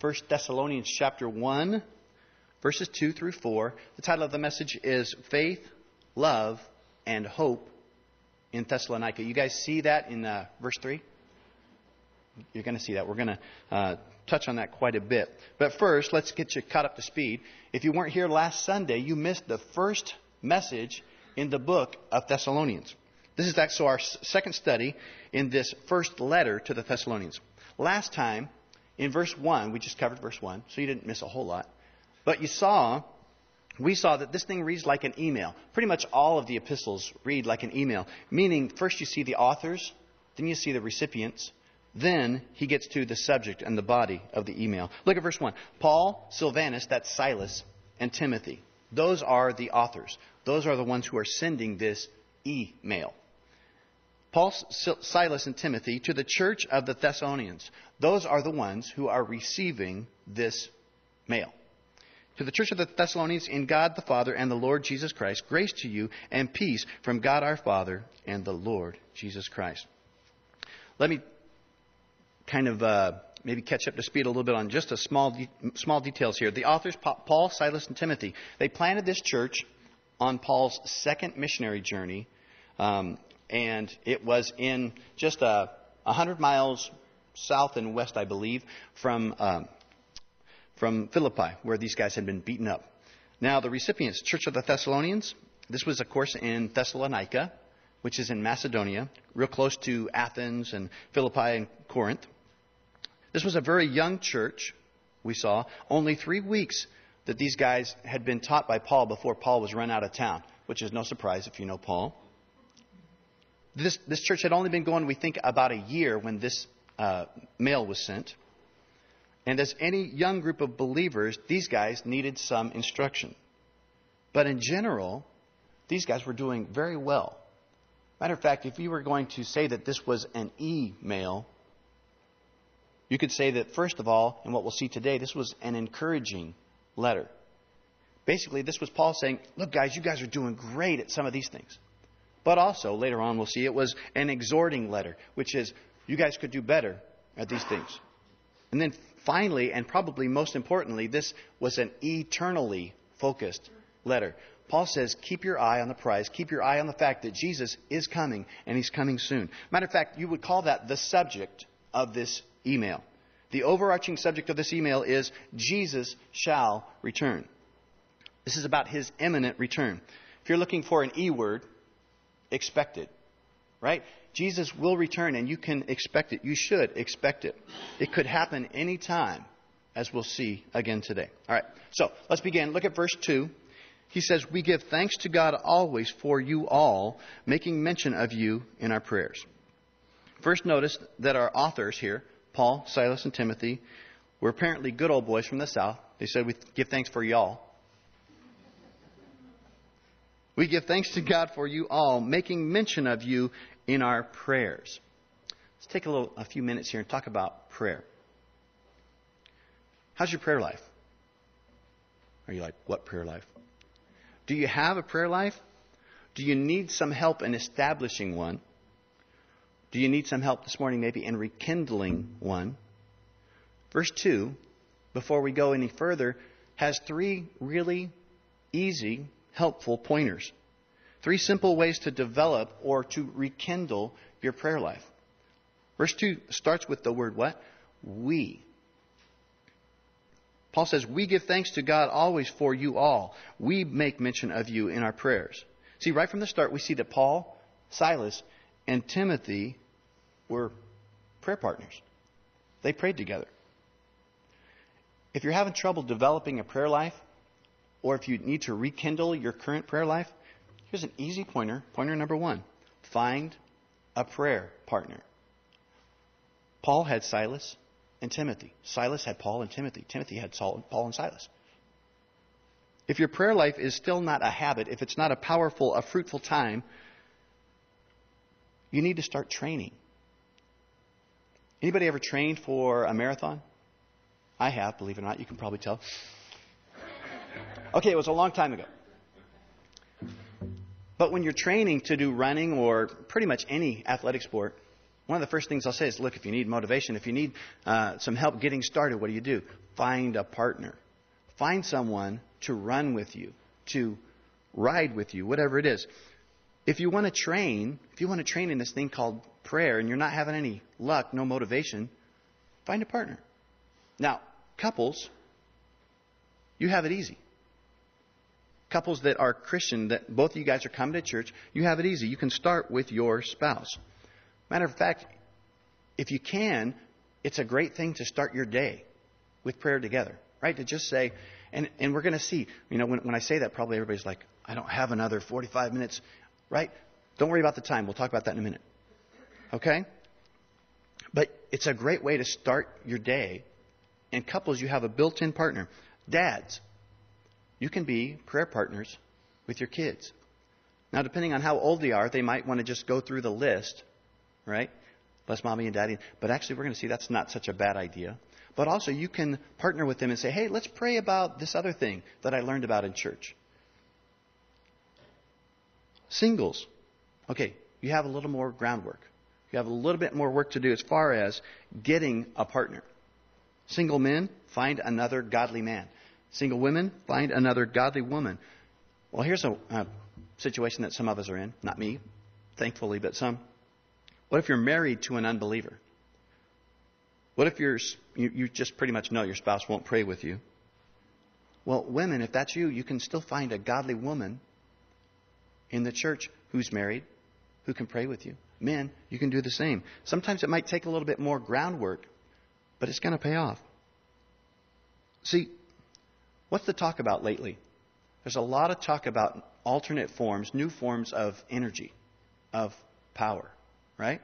1 Thessalonians chapter 1, verses 2 through 4. The title of the message is Faith, Love, and Hope in Thessalonica. You guys see that in uh, verse 3? You're going to see that. We're going to uh, touch on that quite a bit. But first, let's get you caught up to speed. If you weren't here last Sunday, you missed the first message in the book of Thessalonians. This is actually our second study in this first letter to the Thessalonians. Last time, in verse 1, we just covered verse 1, so you didn't miss a whole lot. But you saw, we saw that this thing reads like an email. Pretty much all of the epistles read like an email, meaning first you see the authors, then you see the recipients, then he gets to the subject and the body of the email. Look at verse 1. Paul, Silvanus, that's Silas, and Timothy. Those are the authors. Those are the ones who are sending this email. Paul, Silas, and Timothy to the church of the Thessalonians. Those are the ones who are receiving this mail. To the church of the Thessalonians, in God the Father and the Lord Jesus Christ, grace to you and peace from God our Father and the Lord Jesus Christ. Let me kind of uh, maybe catch up to speed a little bit on just a small de- small details here. The authors Paul, Silas, and Timothy they planted this church on Paul's second missionary journey, um, and it was in just a, a hundred miles south and west, I believe, from um, from Philippi, where these guys had been beaten up. Now, the recipients, Church of the Thessalonians, this was, of course, in Thessalonica, which is in Macedonia, real close to Athens and Philippi and Corinth. This was a very young church, we saw. Only three weeks that these guys had been taught by Paul before Paul was run out of town, which is no surprise if you know Paul. This, this church had only been going, we think, about a year when this uh, mail was sent. And as any young group of believers, these guys needed some instruction. But in general, these guys were doing very well. Matter of fact, if you were going to say that this was an email, you could say that, first of all, and what we'll see today, this was an encouraging letter. Basically, this was Paul saying, Look, guys, you guys are doing great at some of these things. But also, later on, we'll see it was an exhorting letter, which is, You guys could do better at these things. And then finally, and probably most importantly, this was an eternally focused letter. Paul says, keep your eye on the prize. Keep your eye on the fact that Jesus is coming, and he's coming soon. Matter of fact, you would call that the subject of this email. The overarching subject of this email is Jesus shall return. This is about his imminent return. If you're looking for an E word, expect it. Right? Jesus will return and you can expect it. You should expect it. It could happen any time, as we'll see again today. All right. So let's begin. Look at verse 2. He says, We give thanks to God always for you all, making mention of you in our prayers. First, notice that our authors here Paul, Silas, and Timothy were apparently good old boys from the south. They said, We give thanks for y'all. We give thanks to God for you all, making mention of you in our prayers. Let's take a, little, a few minutes here and talk about prayer. How's your prayer life? Are you like, what prayer life? Do you have a prayer life? Do you need some help in establishing one? Do you need some help this morning, maybe in rekindling one? Verse 2, before we go any further, has three really easy, helpful pointers. Three simple ways to develop or to rekindle your prayer life. Verse 2 starts with the word what? We. Paul says, We give thanks to God always for you all. We make mention of you in our prayers. See, right from the start, we see that Paul, Silas, and Timothy were prayer partners. They prayed together. If you're having trouble developing a prayer life, or if you need to rekindle your current prayer life, here's an easy pointer. Pointer number one find a prayer partner. Paul had Silas and Timothy. Silas had Paul and Timothy. Timothy had Saul, Paul and Silas. If your prayer life is still not a habit, if it's not a powerful, a fruitful time, you need to start training. Anybody ever trained for a marathon? I have, believe it or not. You can probably tell. Okay, it was a long time ago. But when you're training to do running or pretty much any athletic sport, one of the first things I'll say is look, if you need motivation, if you need uh, some help getting started, what do you do? find a partner. Find someone to run with you, to ride with you, whatever it is. If you want to train, if you want to train in this thing called prayer and you're not having any luck, no motivation, find a partner. Now, couples, you have it easy. Couples that are Christian, that both of you guys are coming to church, you have it easy. You can start with your spouse. Matter of fact, if you can, it's a great thing to start your day with prayer together, right? To just say, and, and we're going to see, you know, when, when I say that, probably everybody's like, I don't have another 45 minutes, right? Don't worry about the time. We'll talk about that in a minute. Okay? But it's a great way to start your day. And couples, you have a built in partner. Dads, you can be prayer partners with your kids. Now, depending on how old they are, they might want to just go through the list, right? Bless mommy and daddy. But actually, we're going to see that's not such a bad idea. But also, you can partner with them and say, hey, let's pray about this other thing that I learned about in church. Singles, okay, you have a little more groundwork. You have a little bit more work to do as far as getting a partner. Single men, find another godly man. Single women, find another godly woman. Well, here's a, a situation that some of us are in. Not me, thankfully, but some. What if you're married to an unbeliever? What if you're, you, you just pretty much know your spouse won't pray with you? Well, women, if that's you, you can still find a godly woman in the church who's married, who can pray with you. Men, you can do the same. Sometimes it might take a little bit more groundwork, but it's going to pay off. See, what's the talk about lately? There's a lot of talk about alternate forms, new forms of energy, of power, right?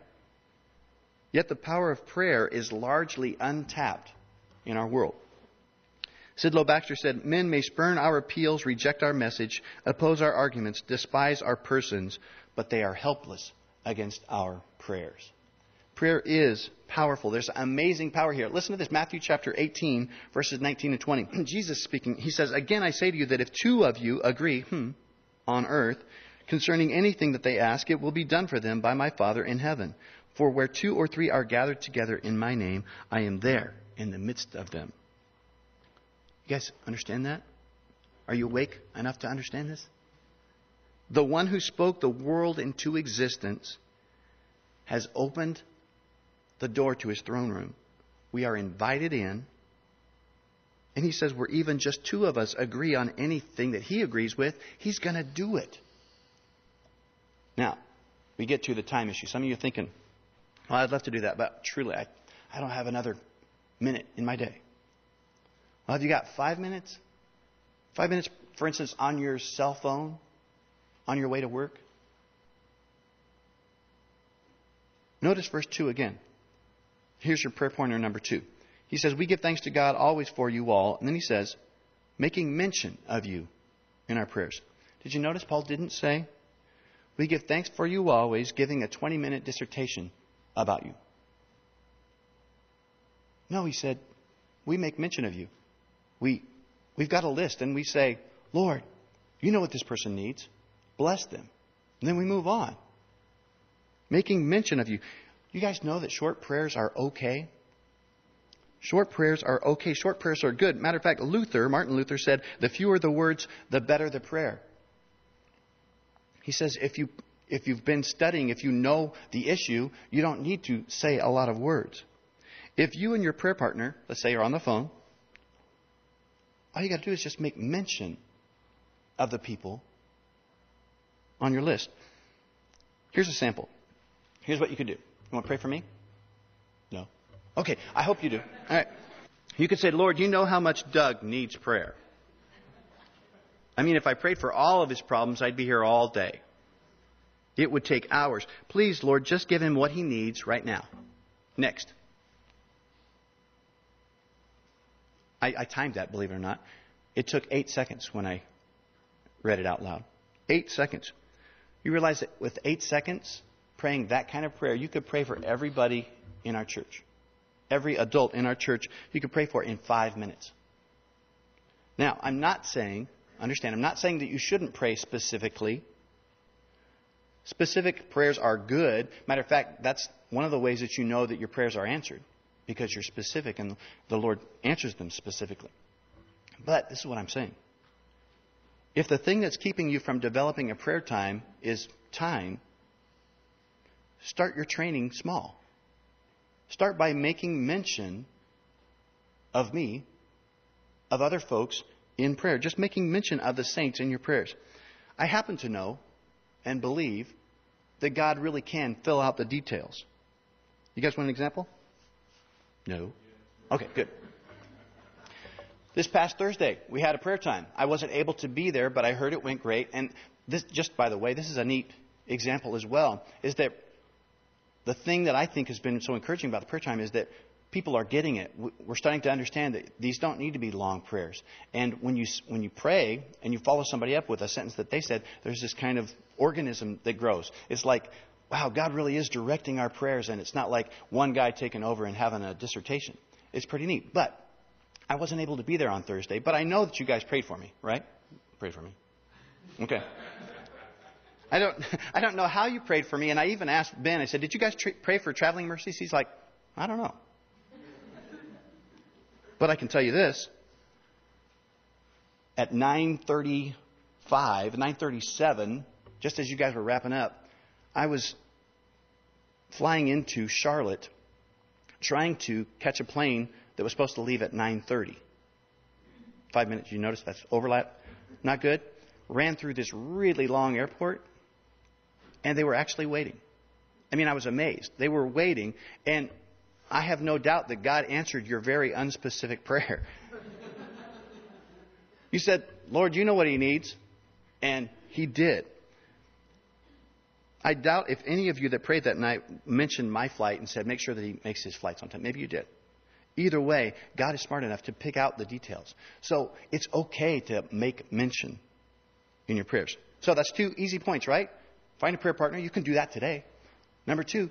Yet the power of prayer is largely untapped in our world. Sidlow Baxter said, Men may spurn our appeals, reject our message, oppose our arguments, despise our persons, but they are helpless against our prayers. Prayer is powerful. There's amazing power here. Listen to this Matthew chapter 18, verses 19 and 20. Jesus speaking, he says, Again, I say to you that if two of you agree hmm, on earth concerning anything that they ask, it will be done for them by my Father in heaven. For where two or three are gathered together in my name, I am there in the midst of them. You guys understand that? Are you awake enough to understand this? The one who spoke the world into existence has opened the door to his throne room. We are invited in. And he says, where even just two of us agree on anything that he agrees with, he's going to do it. Now, we get to the time issue. Some of you are thinking, well, I'd love to do that, but truly, I, I don't have another minute in my day. Well, have you got five minutes? Five minutes, for instance, on your cell phone, on your way to work? Notice verse 2 again. Here's your prayer pointer number 2. He says, We give thanks to God always for you all. And then he says, making mention of you in our prayers. Did you notice Paul didn't say, We give thanks for you always, giving a 20 minute dissertation about you? No, he said, We make mention of you. We, we've got a list and we say, Lord, you know what this person needs. Bless them. And then we move on. Making mention of you. You guys know that short prayers are okay? Short prayers are okay. Short prayers are good. Matter of fact, Luther, Martin Luther said, the fewer the words, the better the prayer. He says if you if you've been studying, if you know the issue, you don't need to say a lot of words. If you and your prayer partner, let's say, are on the phone, all you got to do is just make mention of the people on your list. Here's a sample. Here's what you could do. You want to pray for me? No. Okay, I hope you do. All right. You could say, Lord, you know how much Doug needs prayer. I mean, if I prayed for all of his problems, I'd be here all day. It would take hours. Please, Lord, just give him what he needs right now. Next. I, I timed that, believe it or not. It took eight seconds when I read it out loud. Eight seconds. You realize that with eight seconds, praying that kind of prayer, you could pray for everybody in our church. Every adult in our church, you could pray for in five minutes. Now, I'm not saying, understand, I'm not saying that you shouldn't pray specifically. Specific prayers are good. Matter of fact, that's one of the ways that you know that your prayers are answered. because you're specific and the Lord answers them specifically. But this is what I'm saying. If the thing that's keeping you from developing a prayer time is time, start your training small. Start by making mention of me, of other folks in prayer. Just making mention of the saints in your prayers. I happen to know and believe that God really can fill out the details. You guys want an example? No? Okay, good. This past Thursday, we had a prayer time. I wasn't able to be there, but I heard it went great. And this, just by the way, this is a neat example as well, is that the thing that I think has been so encouraging about the prayer time is that people are getting it. We're starting to understand that these don't need to be long prayers. And when you, when you pray and you follow somebody up with a sentence that they said, there's this kind of organism that grows. It's like, wow, God really is directing our prayers, and it's not like one guy taking over and having a dissertation. It's pretty neat. But I wasn't able to be there on Thursday, but I know that you guys prayed for me, right? Prayed for me. Okay. I don't, I don't know how you prayed for me, and I even asked Ben, I said, Did you guys tra- pray for traveling mercies? He's like, I don't know. But I can tell you this. At 9:35, 9:37, just as you guys were wrapping up, I was flying into Charlotte trying to catch a plane that was supposed to leave at 9:30. 5 minutes, you notice that's overlap. Not good. Ran through this really long airport and they were actually waiting. I mean, I was amazed. They were waiting and I have no doubt that God answered your very unspecific prayer. you said, Lord, you know what he needs. And he did. I doubt if any of you that prayed that night mentioned my flight and said, make sure that he makes his flights on time. Maybe you did. Either way, God is smart enough to pick out the details. So it's okay to make mention in your prayers. So that's two easy points, right? Find a prayer partner. You can do that today. Number two,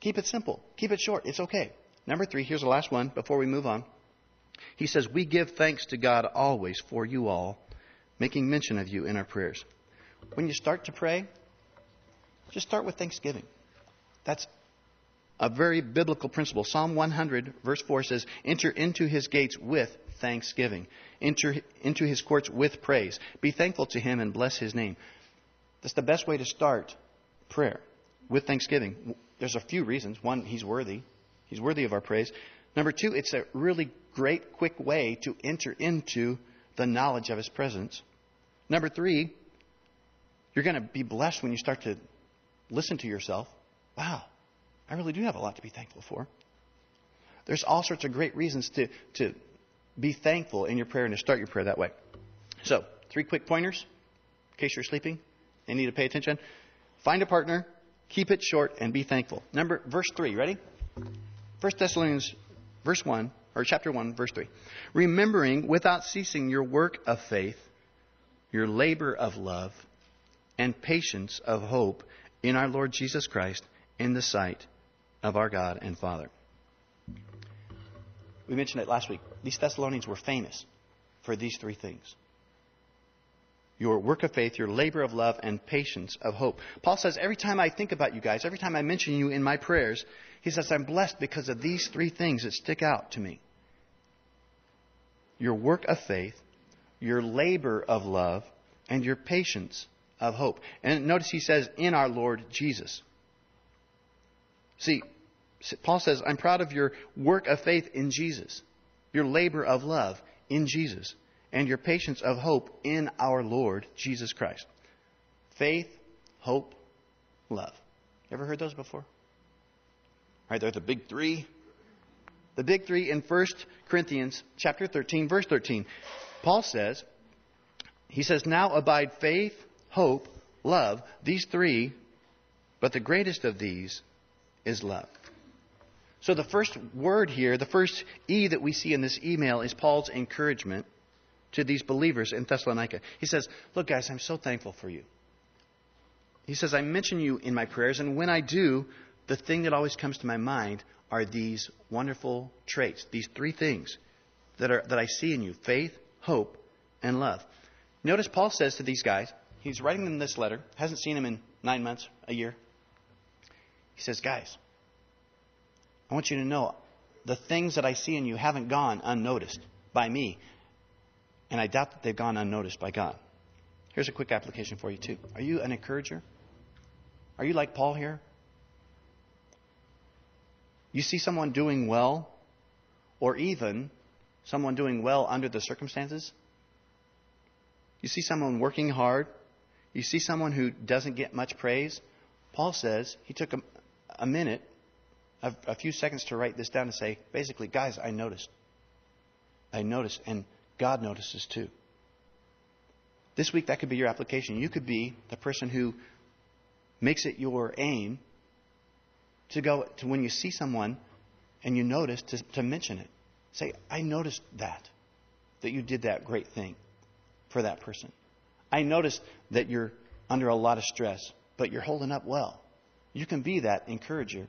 Keep it simple. Keep it short. It's okay. Number three, here's the last one before we move on. He says, We give thanks to God always for you all, making mention of you in our prayers. When you start to pray, just start with thanksgiving. That's a very biblical principle. Psalm 100, verse 4 says, Enter into his gates with thanksgiving, enter into his courts with praise. Be thankful to him and bless his name. That's the best way to start prayer with thanksgiving. There's a few reasons. One, he's worthy. He's worthy of our praise. Number two, it's a really great, quick way to enter into the knowledge of his presence. Number three, you're going to be blessed when you start to listen to yourself. Wow, I really do have a lot to be thankful for. There's all sorts of great reasons to, to be thankful in your prayer and to start your prayer that way. So, three quick pointers in case you're sleeping and need to pay attention. Find a partner Keep it short and be thankful. Number verse 3, ready? 1 Thessalonians verse 1 or chapter 1 verse 3. Remembering without ceasing your work of faith, your labor of love, and patience of hope in our Lord Jesus Christ in the sight of our God and Father. We mentioned it last week. These Thessalonians were famous for these three things your work of faith, your labor of love, and patience of hope. Paul says, every time I think about you guys, every time I mention you in my prayers, he says, I'm blessed because of these three things that stick out to me your work of faith, your labor of love, and your patience of hope. And notice he says, in our Lord Jesus. See, Paul says, I'm proud of your work of faith in Jesus, your labor of love in Jesus and your patience of hope in our Lord Jesus Christ. Faith, hope, love. Ever heard those before? Right, there's the big three. The big three in 1 Corinthians chapter 13, verse 13. Paul says, he says, Now abide faith, hope, love, these three, but the greatest of these is love. So the first word here, the first E that we see in this email is Paul's encouragement to these believers in Thessalonica. He says, Look, guys, I'm so thankful for you. He says, I mention you in my prayers, and when I do, the thing that always comes to my mind are these wonderful traits, these three things that, are, that I see in you faith, hope, and love. Notice Paul says to these guys, he's writing them this letter, hasn't seen them in nine months, a year. He says, Guys, I want you to know the things that I see in you haven't gone unnoticed by me. And I doubt that they've gone unnoticed by God. Here's a quick application for you, too. Are you an encourager? Are you like Paul here? You see someone doing well, or even someone doing well under the circumstances? You see someone working hard? You see someone who doesn't get much praise? Paul says he took a, a minute, a, a few seconds to write this down and say, basically, guys, I noticed. I noticed, and God notices too. This week, that could be your application. You could be the person who makes it your aim to go to when you see someone and you notice to, to mention it. Say, I noticed that, that you did that great thing for that person. I noticed that you're under a lot of stress, but you're holding up well. You can be that encourager.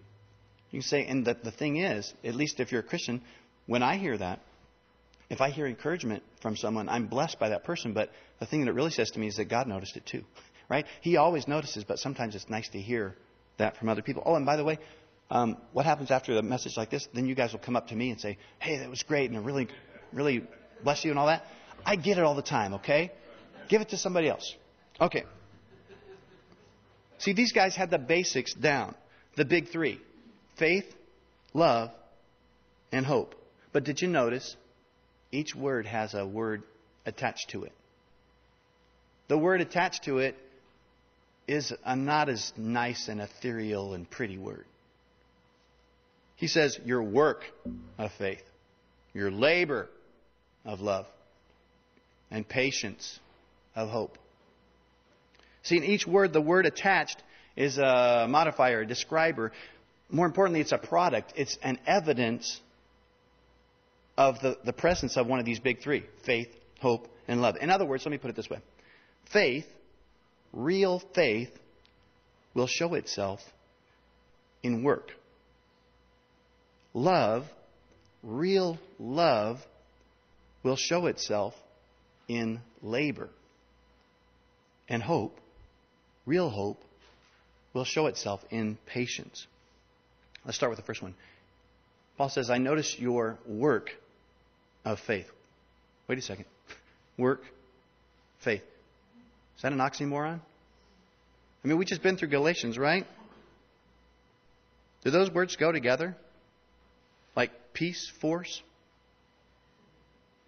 You can say, and the, the thing is, at least if you're a Christian, when I hear that, if I hear encouragement from someone, I'm blessed by that person. But the thing that it really says to me is that God noticed it too, right? He always notices, but sometimes it's nice to hear that from other people. Oh, and by the way, um, what happens after a message like this? Then you guys will come up to me and say, "Hey, that was great, and it really, really bless you and all that." I get it all the time. Okay, give it to somebody else. Okay. See, these guys had the basics down. The big three: faith, love, and hope. But did you notice each word has a word attached to it. The word attached to it is a not as nice and ethereal and pretty word. He says, your work of faith, your labor of love, and patience of hope. See, in each word, the word attached is a modifier, a describer. More importantly, it's a product, it's an evidence of the, the presence of one of these big three faith, hope, and love. In other words, let me put it this way faith, real faith, will show itself in work. Love, real love, will show itself in labor. And hope, real hope, will show itself in patience. Let's start with the first one. Paul says, I notice your work of faith. Wait a second. Work, faith. Is that an oxymoron? I mean, we just been through Galatians, right? Do those words go together? Like peace, force?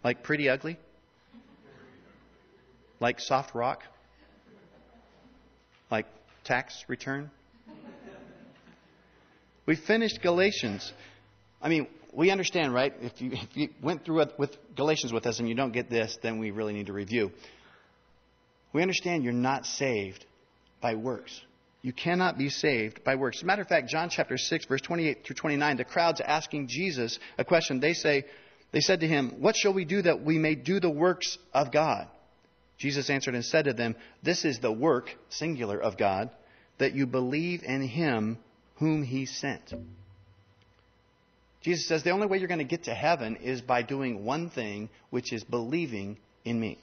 Like pretty ugly? Like soft rock? Like tax return? We finished Galatians. I mean, we understand, right? If you, if you went through it with Galatians with us and you don't get this, then we really need to review. We understand you're not saved by works. You cannot be saved by works. As a matter of fact, John chapter 6, verse 28 through 29, the crowd's asking Jesus a question. They say, they said to him, What shall we do that we may do the works of God? Jesus answered and said to them, This is the work, singular, of God, that you believe in him whom he sent. Jesus says the only way you're going to get to heaven is by doing one thing, which is believing in me.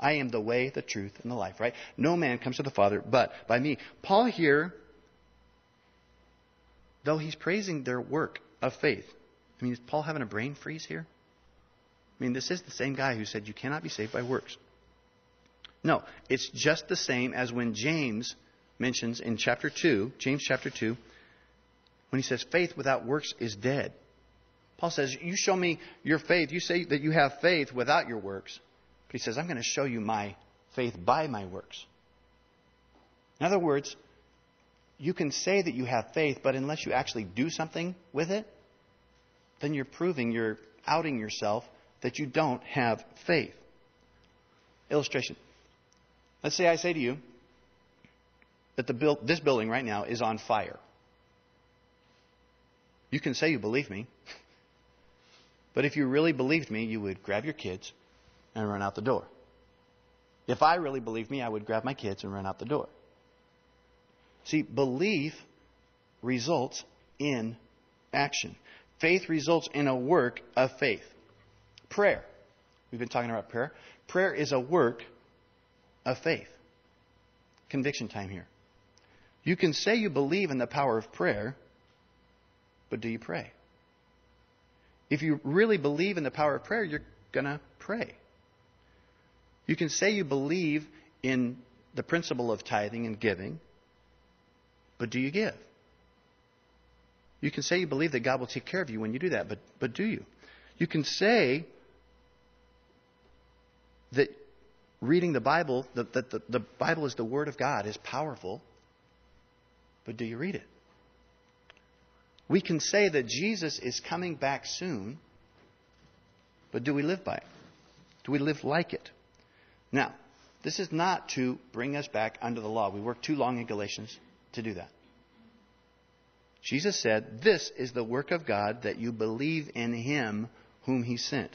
I am the way, the truth, and the life, right? No man comes to the Father but by me. Paul here, though he's praising their work of faith, I mean, is Paul having a brain freeze here? I mean, this is the same guy who said you cannot be saved by works. No, it's just the same as when James mentions in chapter 2, James chapter 2, when he says faith without works is dead. Paul says, You show me your faith. You say that you have faith without your works. But he says, I'm going to show you my faith by my works. In other words, you can say that you have faith, but unless you actually do something with it, then you're proving, you're outing yourself that you don't have faith. Illustration. Let's say I say to you that the build, this building right now is on fire. You can say you believe me. But if you really believed me, you would grab your kids and run out the door. If I really believed me, I would grab my kids and run out the door. See, belief results in action. Faith results in a work of faith. Prayer. We've been talking about prayer. Prayer is a work of faith. Conviction time here. You can say you believe in the power of prayer, but do you pray? If you really believe in the power of prayer, you're going to pray. You can say you believe in the principle of tithing and giving, but do you give? You can say you believe that God will take care of you when you do that, but, but do you? You can say that reading the Bible, that, that the, the Bible is the Word of God, is powerful, but do you read it? We can say that Jesus is coming back soon, but do we live by it? Do we live like it? Now, this is not to bring us back under the law. We work too long in Galatians to do that. Jesus said, This is the work of God that you believe in him whom he sent.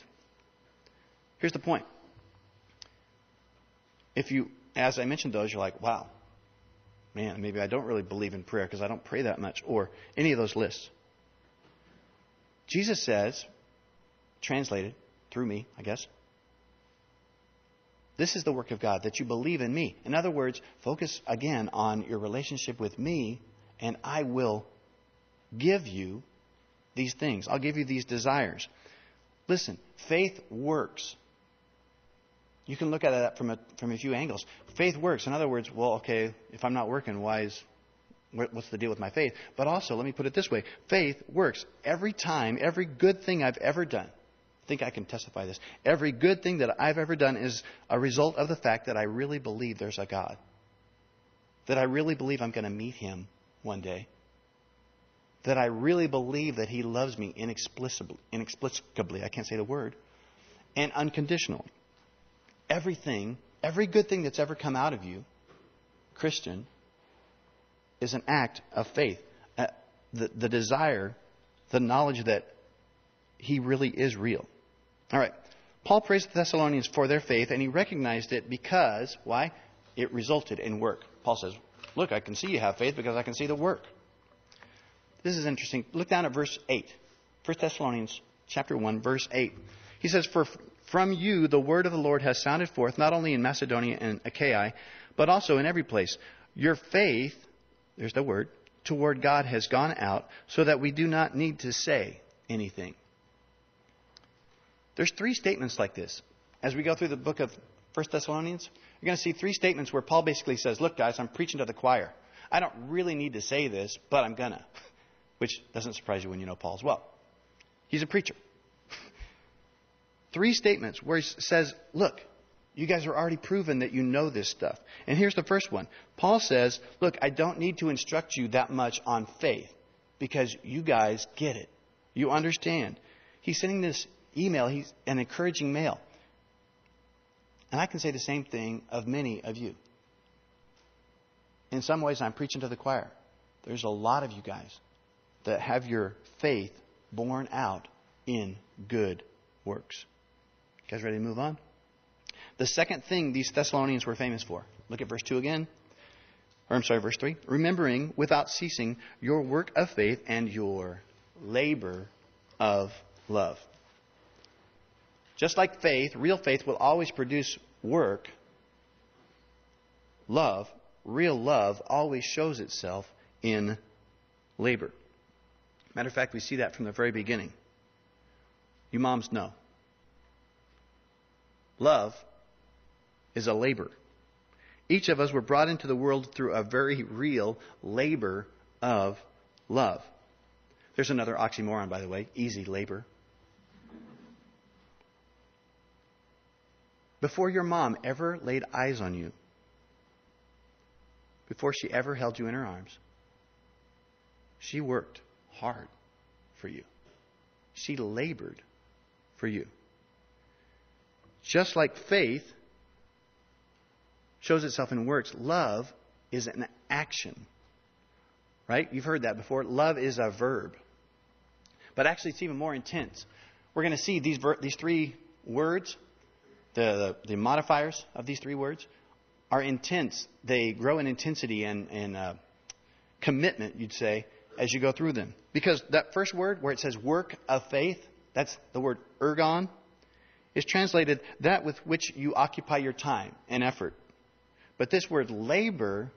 Here's the point. If you, as I mentioned those, you're like, wow, man, maybe I don't really believe in prayer because I don't pray that much, or any of those lists. Jesus says, translated through me, I guess, this is the work of God, that you believe in me. In other words, focus again on your relationship with me, and I will give you these things. I'll give you these desires. Listen, faith works. You can look at it from a, from a few angles. Faith works. In other words, well, okay, if I'm not working, why is, what's the deal with my faith? But also, let me put it this way faith works. Every time, every good thing I've ever done, I think I can testify this. Every good thing that I've ever done is a result of the fact that I really believe there's a God. That I really believe I'm going to meet Him one day. That I really believe that He loves me inexplicably, inexplicably I can't say the word, and unconditionally everything, every good thing that's ever come out of you, Christian, is an act of faith. Uh, the, the desire, the knowledge that He really is real. All right. Paul praised the Thessalonians for their faith, and he recognized it because, why? It resulted in work. Paul says, Look, I can see you have faith because I can see the work. This is interesting. Look down at verse 8. 1 Thessalonians chapter 1, verse 8. He says, For from you the word of the Lord has sounded forth, not only in Macedonia and Achaia, but also in every place. Your faith, there's the word, toward God has gone out, so that we do not need to say anything. There's three statements like this. As we go through the book of 1 Thessalonians, you're going to see three statements where Paul basically says, Look, guys, I'm preaching to the choir. I don't really need to say this, but I'm going to. Which doesn't surprise you when you know Paul as well. He's a preacher three statements where he says, Look, you guys are already proven that you know this stuff. And here's the first one Paul says, Look, I don't need to instruct you that much on faith because you guys get it. You understand. He's sending this email, he's an encouraging mail. And I can say the same thing of many of you. In some ways, I'm preaching to the choir. There's a lot of you guys that have your faith borne out in good works. Guys ready to move on? The second thing these Thessalonians were famous for. Look at verse 2 again. Or I'm sorry, verse 3. Remembering without ceasing your work of faith and your labor of love. Just like faith, real faith will always produce work. Love, real love, always shows itself in labor. Matter of fact, we see that from the very beginning. You moms know. Love is a labor. Each of us were brought into the world through a very real labor of love. There's another oxymoron, by the way easy labor. Before your mom ever laid eyes on you, before she ever held you in her arms, she worked hard for you. She labored for you. Just like faith shows itself in works, love is an action. Right? You've heard that before. Love is a verb. But actually, it's even more intense. We're going to see these, ver- these three words, the, the, the, modifiers of these three words, are intense. They grow in intensity and, and uh, commitment, you'd say, as you go through them. Because that first word, where it says work of faith, that's the word ergon is translated that with which you occupy your time and effort. But this word labor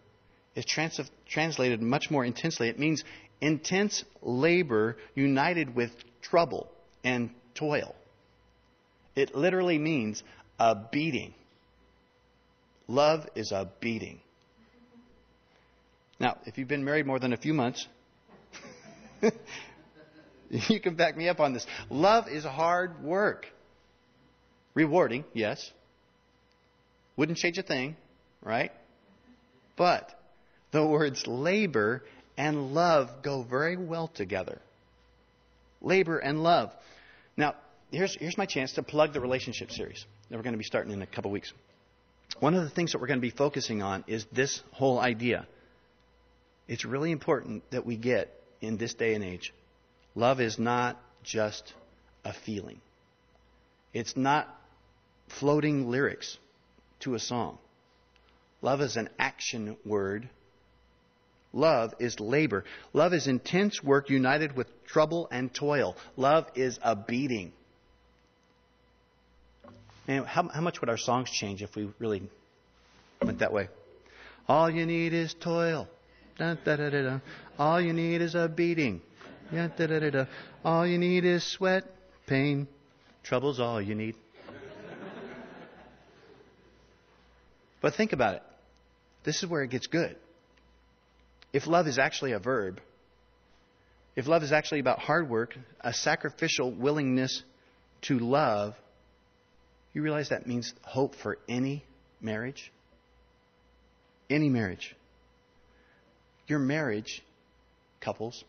is trans- translated much more intensely. It means intense labor united with trouble and toil. It literally means a beating. Love is a beating. Now, if you've been married more than a few months, you can back me up on this. Love is hard work. Rewarding, yes. Wouldn't change a thing, right? But the words labor and love go very well together. Labor and love. Now, here's, here's my chance to plug the relationship series that we're going to be starting in a couple weeks. One of the things that we're going to be focusing on is this whole idea. It's really important that we get in this day and age. Love is not just a feeling. It's not floating lyrics to a song. Love is an action word. Love is labor. Love is intense work united with trouble and toil. Love is a beating. Man, how, how much would our songs change if we really went that way? All you need is toil. Da, da, da, All you need is a beating. All you need is sweat, pain. Trouble's all you need. But think about it. This is where it gets good. If love is actually a verb, if love is actually about hard work, a sacrificial willingness to love, you realize that means hope for any marriage? Any marriage. Your marriage, couples,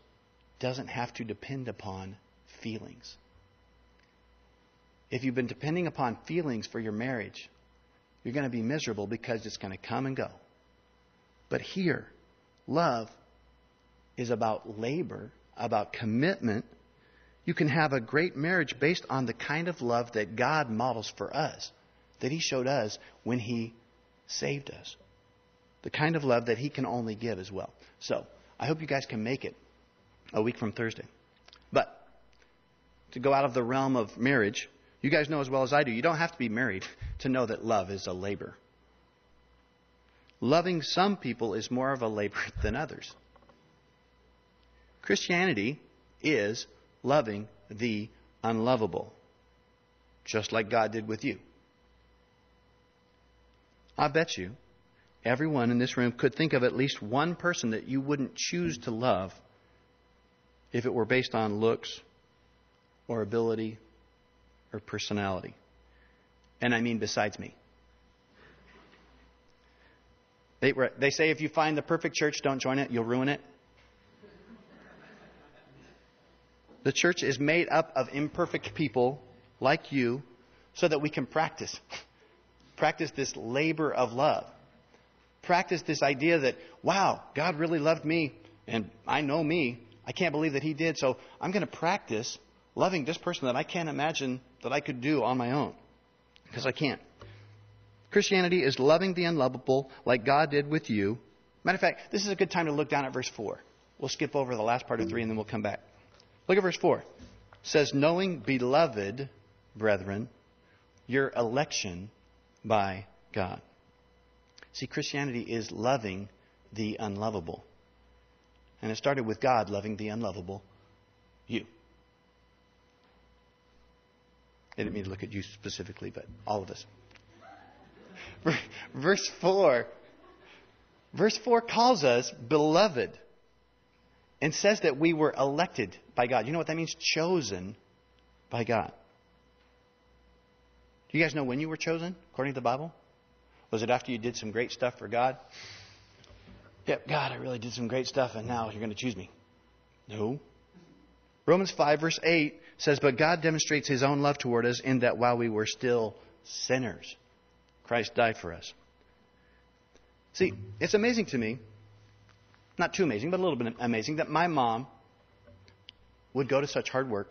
doesn't have to depend upon feelings. If you've been depending upon feelings for your marriage, you're going to be miserable because it's going to come and go. But here, love is about labor, about commitment. You can have a great marriage based on the kind of love that God models for us, that He showed us when He saved us. The kind of love that He can only give as well. So, I hope you guys can make it a week from Thursday. But to go out of the realm of marriage, you guys know as well as I do, you don't have to be married to know that love is a labor. Loving some people is more of a labor than others. Christianity is loving the unlovable, just like God did with you. I bet you everyone in this room could think of at least one person that you wouldn't choose to love if it were based on looks or ability or personality. And I mean besides me. They, they say if you find the perfect church, don't join it, you'll ruin it. The church is made up of imperfect people like you so that we can practice. Practice this labor of love. Practice this idea that, wow, God really loved me and I know me I can't believe that he did, so I'm going to practice loving this person that I can't imagine that I could do on my own. Because I can't. Christianity is loving the unlovable like God did with you. Matter of fact, this is a good time to look down at verse 4. We'll skip over the last part of 3 and then we'll come back. Look at verse 4. It says, Knowing, beloved brethren, your election by God. See, Christianity is loving the unlovable. And it started with God loving the unlovable, you. I didn't mean to look at you specifically, but all of us. Verse 4. Verse 4 calls us beloved and says that we were elected by God. You know what that means? Chosen by God. Do you guys know when you were chosen, according to the Bible? Was it after you did some great stuff for God? Yep, God, I really did some great stuff, and now you're going to choose me. No. Romans 5, verse 8 says, But God demonstrates his own love toward us in that while we were still sinners, Christ died for us. See, it's amazing to me, not too amazing, but a little bit amazing, that my mom would go to such hard work,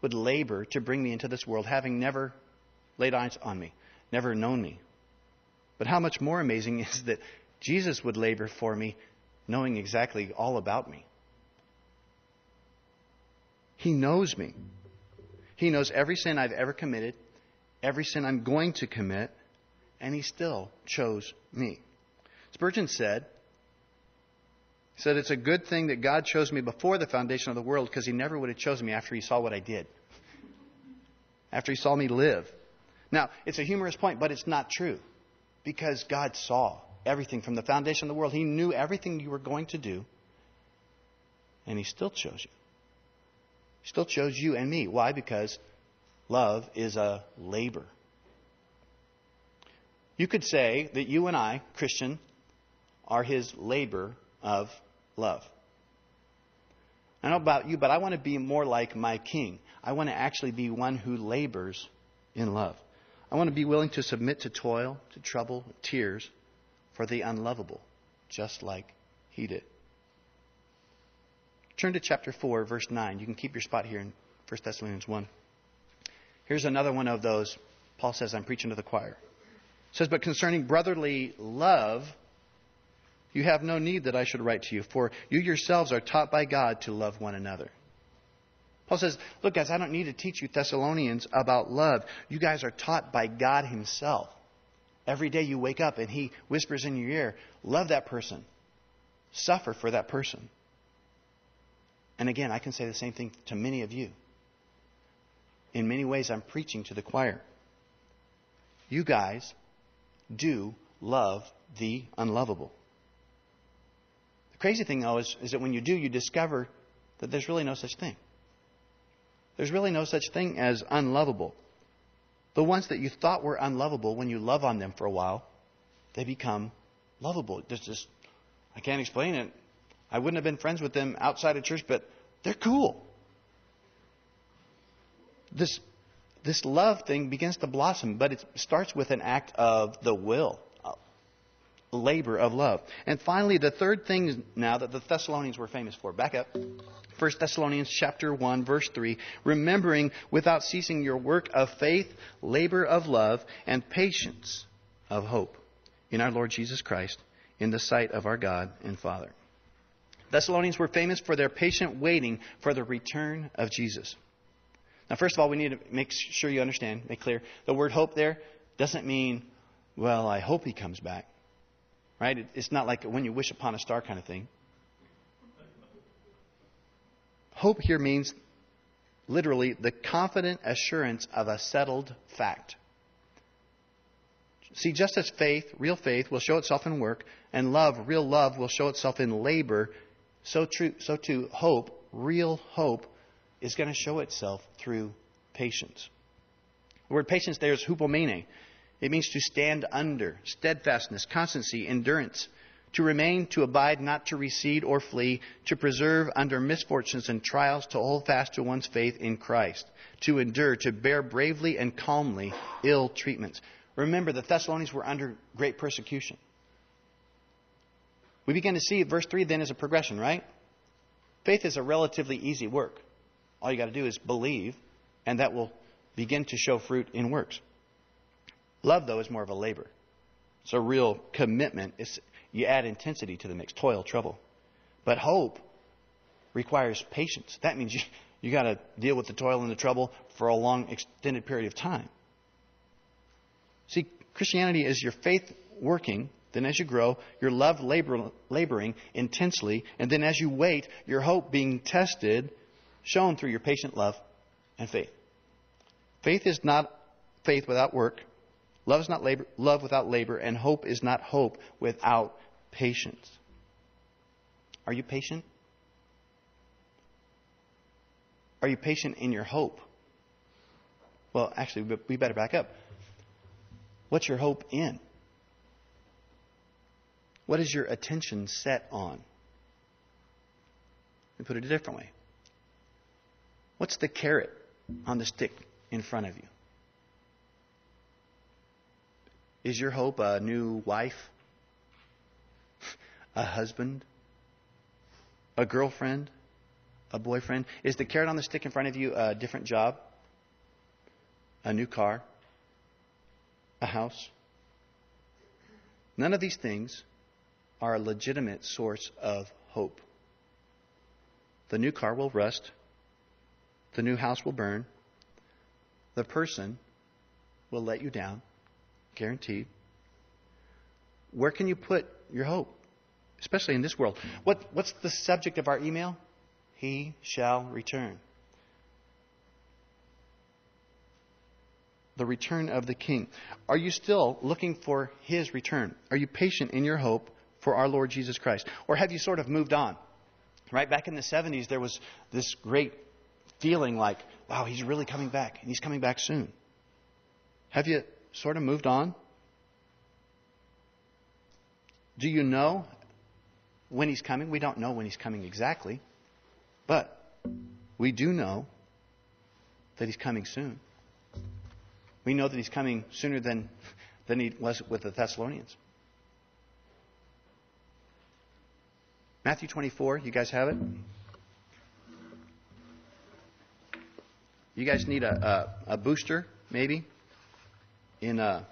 would labor to bring me into this world, having never laid eyes on me, never known me. But how much more amazing is that Jesus would labor for me, knowing exactly all about me. He knows me. He knows every sin I've ever committed, every sin I'm going to commit, and He still chose me. Spurgeon said, He said, It's a good thing that God chose me before the foundation of the world because He never would have chosen me after He saw what I did, after He saw me live. Now, it's a humorous point, but it's not true because God saw everything from the foundation of the world. He knew everything you were going to do, and He still chose you. Still chose you and me. Why? Because love is a labor. You could say that you and I, Christian, are His labor of love. I don't know about you, but I want to be more like my king. I want to actually be one who labors in love. I want to be willing to submit to toil, to trouble, tears for the unlovable, just like he did. Turn to chapter 4, verse 9. You can keep your spot here in 1 Thessalonians 1. Here's another one of those. Paul says, I'm preaching to the choir. It says, But concerning brotherly love, you have no need that I should write to you, for you yourselves are taught by God to love one another. Paul says, Look, guys, I don't need to teach you Thessalonians about love. You guys are taught by God Himself. Every day you wake up and He whispers in your ear, Love that person, suffer for that person. And again, I can say the same thing to many of you. In many ways, I'm preaching to the choir. You guys do love the unlovable The crazy thing, though, is, is that when you do, you discover that there's really no such thing. There's really no such thing as unlovable. The ones that you thought were unlovable, when you love on them for a while, they become lovable. There's just, I can't explain it. I wouldn't have been friends with them outside of church, but they're cool. This, this love thing begins to blossom, but it starts with an act of the will labor of love. And finally, the third thing now that the Thessalonians were famous for. Back up. 1 Thessalonians chapter 1 verse 3, remembering without ceasing your work of faith, labor of love, and patience of hope in our Lord Jesus Christ in the sight of our God and Father. Thessalonians were famous for their patient waiting for the return of Jesus. Now, first of all, we need to make sure you understand, make clear, the word hope there doesn't mean, well, I hope he comes back. Right? It's not like when you wish upon a star kind of thing. Hope here means literally the confident assurance of a settled fact. See, just as faith, real faith, will show itself in work, and love, real love, will show itself in labor, so, true, so too hope, real hope, is going to show itself through patience. The word patience there is hupomone. It means to stand under, steadfastness, constancy, endurance, to remain, to abide, not to recede or flee, to preserve under misfortunes and trials, to hold fast to one's faith in Christ, to endure, to bear bravely and calmly ill treatments. Remember, the Thessalonians were under great persecution. We begin to see verse 3 then as a progression, right? Faith is a relatively easy work. All you got to do is believe, and that will begin to show fruit in works. Love, though, is more of a labor. It's a real commitment. It's, you add intensity to the mix, toil, trouble. But hope requires patience. That means you, you got to deal with the toil and the trouble for a long, extended period of time. See, Christianity is your faith working, then as you grow, your love labor, laboring intensely, and then as you wait, your hope being tested, shown through your patient love and faith. Faith is not faith without work. Love is not labor, love without labor, and hope is not hope without patience. Are you patient? Are you patient in your hope? Well, actually, we better back up. What's your hope in? What is your attention set on? Me put it a different way. What's the carrot on the stick in front of you? Is your hope a new wife? A husband? A girlfriend? A boyfriend? Is the carrot on the stick in front of you a different job? A new car? A house? None of these things are a legitimate source of hope. The new car will rust. The new house will burn. The person will let you down. Guaranteed. Where can you put your hope? especially in this world. What, what's the subject of our email? He shall return. The return of the King. Are you still looking for his return? Are you patient in your hope for our Lord Jesus Christ? Or have you sort of moved on? Right back in the 70s, there was this great feeling like, wow, he's really coming back, and he's coming back soon. Have you sort of moved on? Do you know when he's coming? We don't know when he's coming exactly, but we do know that he's coming soon. We know that he's coming sooner than, than he was with the Thessalonians. Matthew 24, you guys have it? You guys need a, a, a booster, maybe? In a, uh,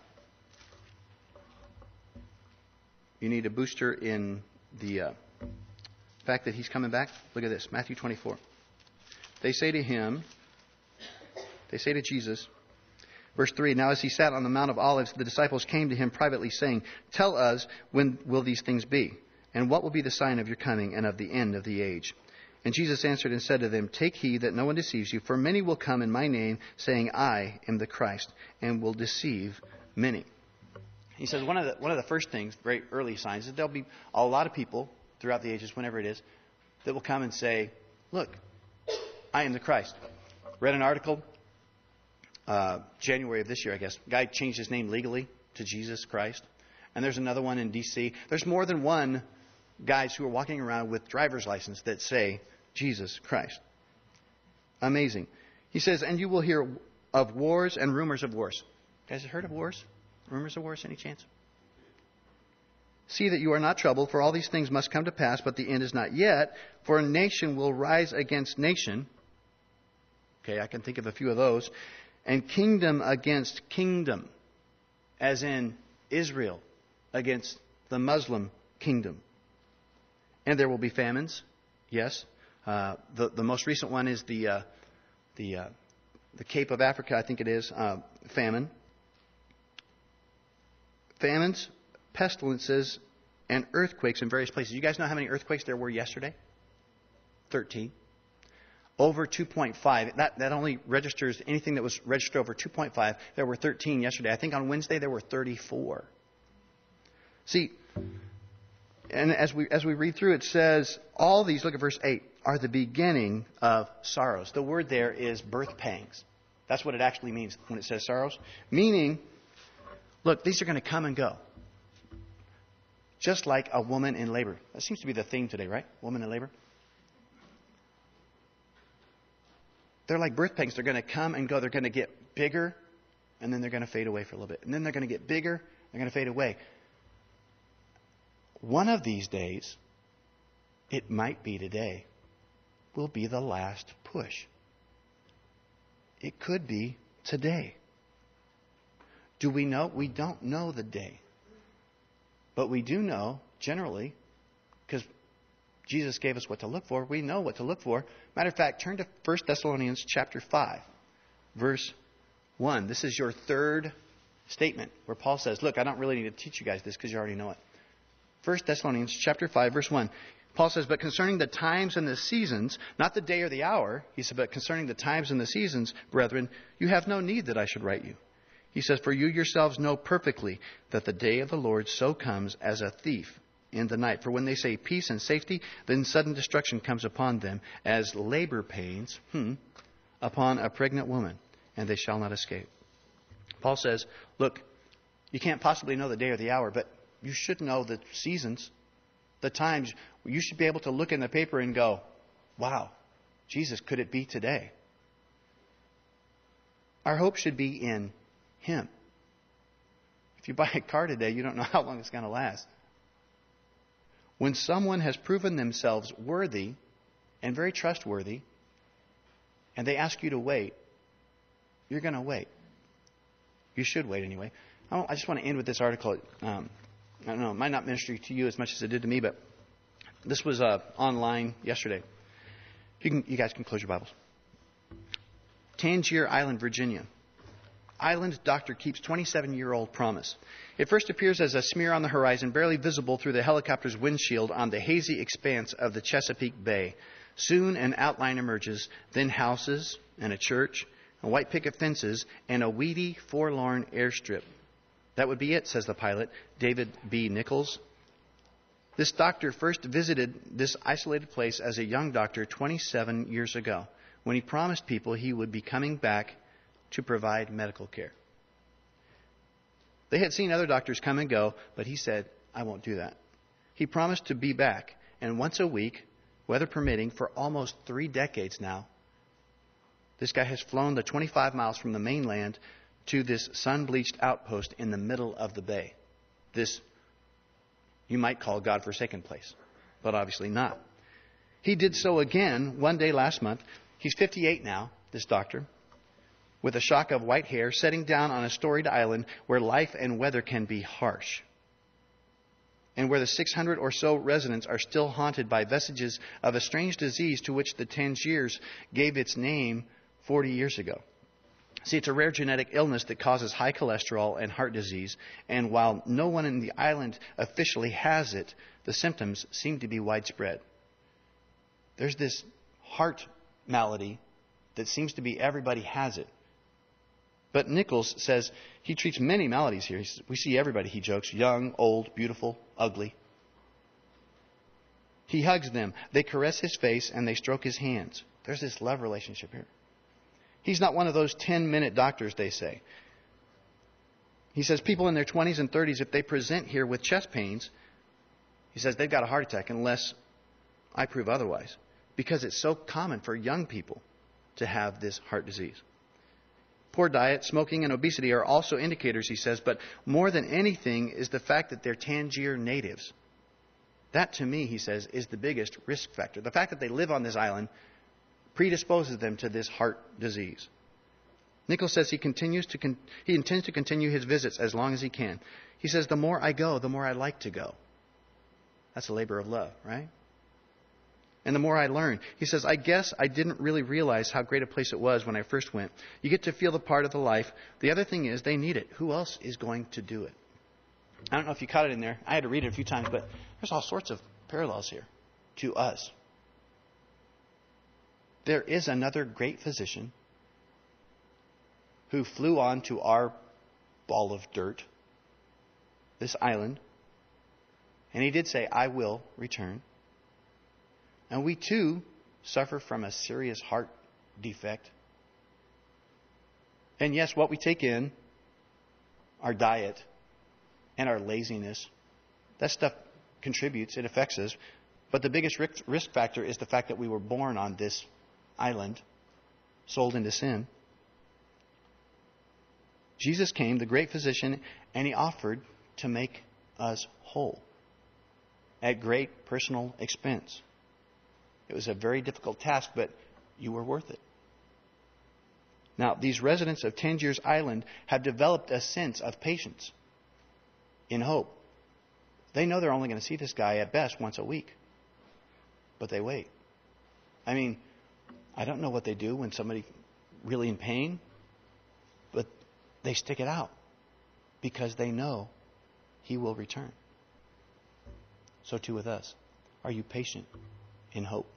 you need a booster in the uh, fact that he's coming back. Look at this Matthew 24. They say to him, they say to Jesus, Verse 3 Now, as he sat on the Mount of Olives, the disciples came to him privately, saying, Tell us, when will these things be? And what will be the sign of your coming and of the end of the age? And Jesus answered and said to them, Take heed that no one deceives you, for many will come in my name, saying, I am the Christ, and will deceive many. He says one of the, one of the first things, very early signs, is there'll be a lot of people throughout the ages, whenever it is, that will come and say, Look, I am the Christ. Read an article, uh, January of this year, I guess. Guy changed his name legally to Jesus Christ. And there's another one in D.C. There's more than one guys who are walking around with driver's license that say Jesus Christ. Amazing. He says, and you will hear of wars and rumors of wars. You guys heard of wars? Rumors of wars, any chance? See that you are not troubled, for all these things must come to pass, but the end is not yet. For a nation will rise against nation. Okay, I can think of a few of those. And kingdom against kingdom, as in Israel against the Muslim kingdom. And there will be famines, yes. Uh, the, the most recent one is the, uh, the, uh, the Cape of Africa, I think it is, uh, famine. Famines, pestilences, and earthquakes in various places. You guys know how many earthquakes there were yesterday? 13. Over 2.5. That, that only registers anything that was registered over 2.5. There were 13 yesterday. I think on Wednesday there were 34. See, and as we, as we read through, it says, all these, look at verse 8, are the beginning of sorrows. The word there is birth pangs. That's what it actually means when it says sorrows. Meaning, look, these are going to come and go. Just like a woman in labor. That seems to be the theme today, right? Woman in labor. They're like birth pangs. They're going to come and go. They're going to get bigger, and then they're going to fade away for a little bit. And then they're going to get bigger, they're going to fade away one of these days, it might be today, will be the last push. It could be today. Do we know? We don't know the day. But we do know, generally, because Jesus gave us what to look for, we know what to look for. Matter of fact, turn to 1 Thessalonians chapter 5, verse 1. This is your third statement where Paul says, Look, I don't really need to teach you guys this because you already know it. 1 Thessalonians chapter 5 verse 1. Paul says, But concerning the times and the seasons, not the day or the hour, he said, but concerning the times and the seasons, brethren, you have no need that I should write you. He says, For you yourselves know perfectly that the day of the Lord so comes as a thief in the night. For when they say peace and safety, then sudden destruction comes upon them as labor pains hmm, upon a pregnant woman, and they shall not escape. Paul says, Look, you can't possibly know the day or the hour, but you should know the seasons, the times. You should be able to look in the paper and go, wow, Jesus, could it be today? Our hope should be in Him. If you buy a car today, you don't know how long it's going to last. When someone has proven themselves worthy and very trustworthy, and they ask you to wait, you're going to wait. You should wait anyway. I just want to end with this article. Um, I don't know, it might not minister to you as much as it did to me, but this was uh, online yesterday. You, can, you guys can close your Bibles. Tangier Island, Virginia. island doctor keeps 27 year old promise. It first appears as a smear on the horizon, barely visible through the helicopter's windshield on the hazy expanse of the Chesapeake Bay. Soon an outline emerges, then houses and a church, and white picket fences, and a weedy, forlorn airstrip. That would be it, says the pilot, David B. Nichols. This doctor first visited this isolated place as a young doctor 27 years ago when he promised people he would be coming back to provide medical care. They had seen other doctors come and go, but he said, I won't do that. He promised to be back, and once a week, weather permitting, for almost three decades now, this guy has flown the 25 miles from the mainland to this sun bleached outpost in the middle of the bay. This, you might call God forsaken place, but obviously not. He did so again one day last month. He's 58 now, this doctor with a shock of white hair, setting down on a storied island where life and weather can be harsh. And where the 600 or so residents are still haunted by vestiges of a strange disease to which the Tangiers gave its name 40 years ago. See, it's a rare genetic illness that causes high cholesterol and heart disease, and while no one in the island officially has it, the symptoms seem to be widespread. There's this heart malady that seems to be everybody has it. But Nichols says he treats many maladies here. Says, we see everybody, he jokes young, old, beautiful, ugly. He hugs them. They caress his face and they stroke his hands. There's this love relationship here. He's not one of those 10 minute doctors, they say. He says people in their 20s and 30s, if they present here with chest pains, he says they've got a heart attack unless I prove otherwise. Because it's so common for young people to have this heart disease. Poor diet, smoking, and obesity are also indicators, he says, but more than anything is the fact that they're Tangier natives. That, to me, he says, is the biggest risk factor. The fact that they live on this island predisposes them to this heart disease. Nichols says he continues to con- he intends to continue his visits as long as he can. He says, "The more I go, the more I like to go." That's a labor of love, right? and the more I learn. He says, I guess I didn't really realize how great a place it was when I first went. You get to feel the part of the life. The other thing is, they need it. Who else is going to do it? I don't know if you caught it in there. I had to read it a few times, but there's all sorts of parallels here to us. There is another great physician who flew on to our ball of dirt, this island, and he did say, I will return. And we too suffer from a serious heart defect. And yes, what we take in, our diet, and our laziness, that stuff contributes, it affects us. But the biggest risk factor is the fact that we were born on this island, sold into sin. Jesus came, the great physician, and he offered to make us whole at great personal expense. It was a very difficult task, but you were worth it. Now, these residents of Tangiers Island have developed a sense of patience in hope. They know they're only going to see this guy at best once a week, but they wait. I mean, I don't know what they do when somebody really in pain, but they stick it out because they know he will return. So too with us. Are you patient in hope?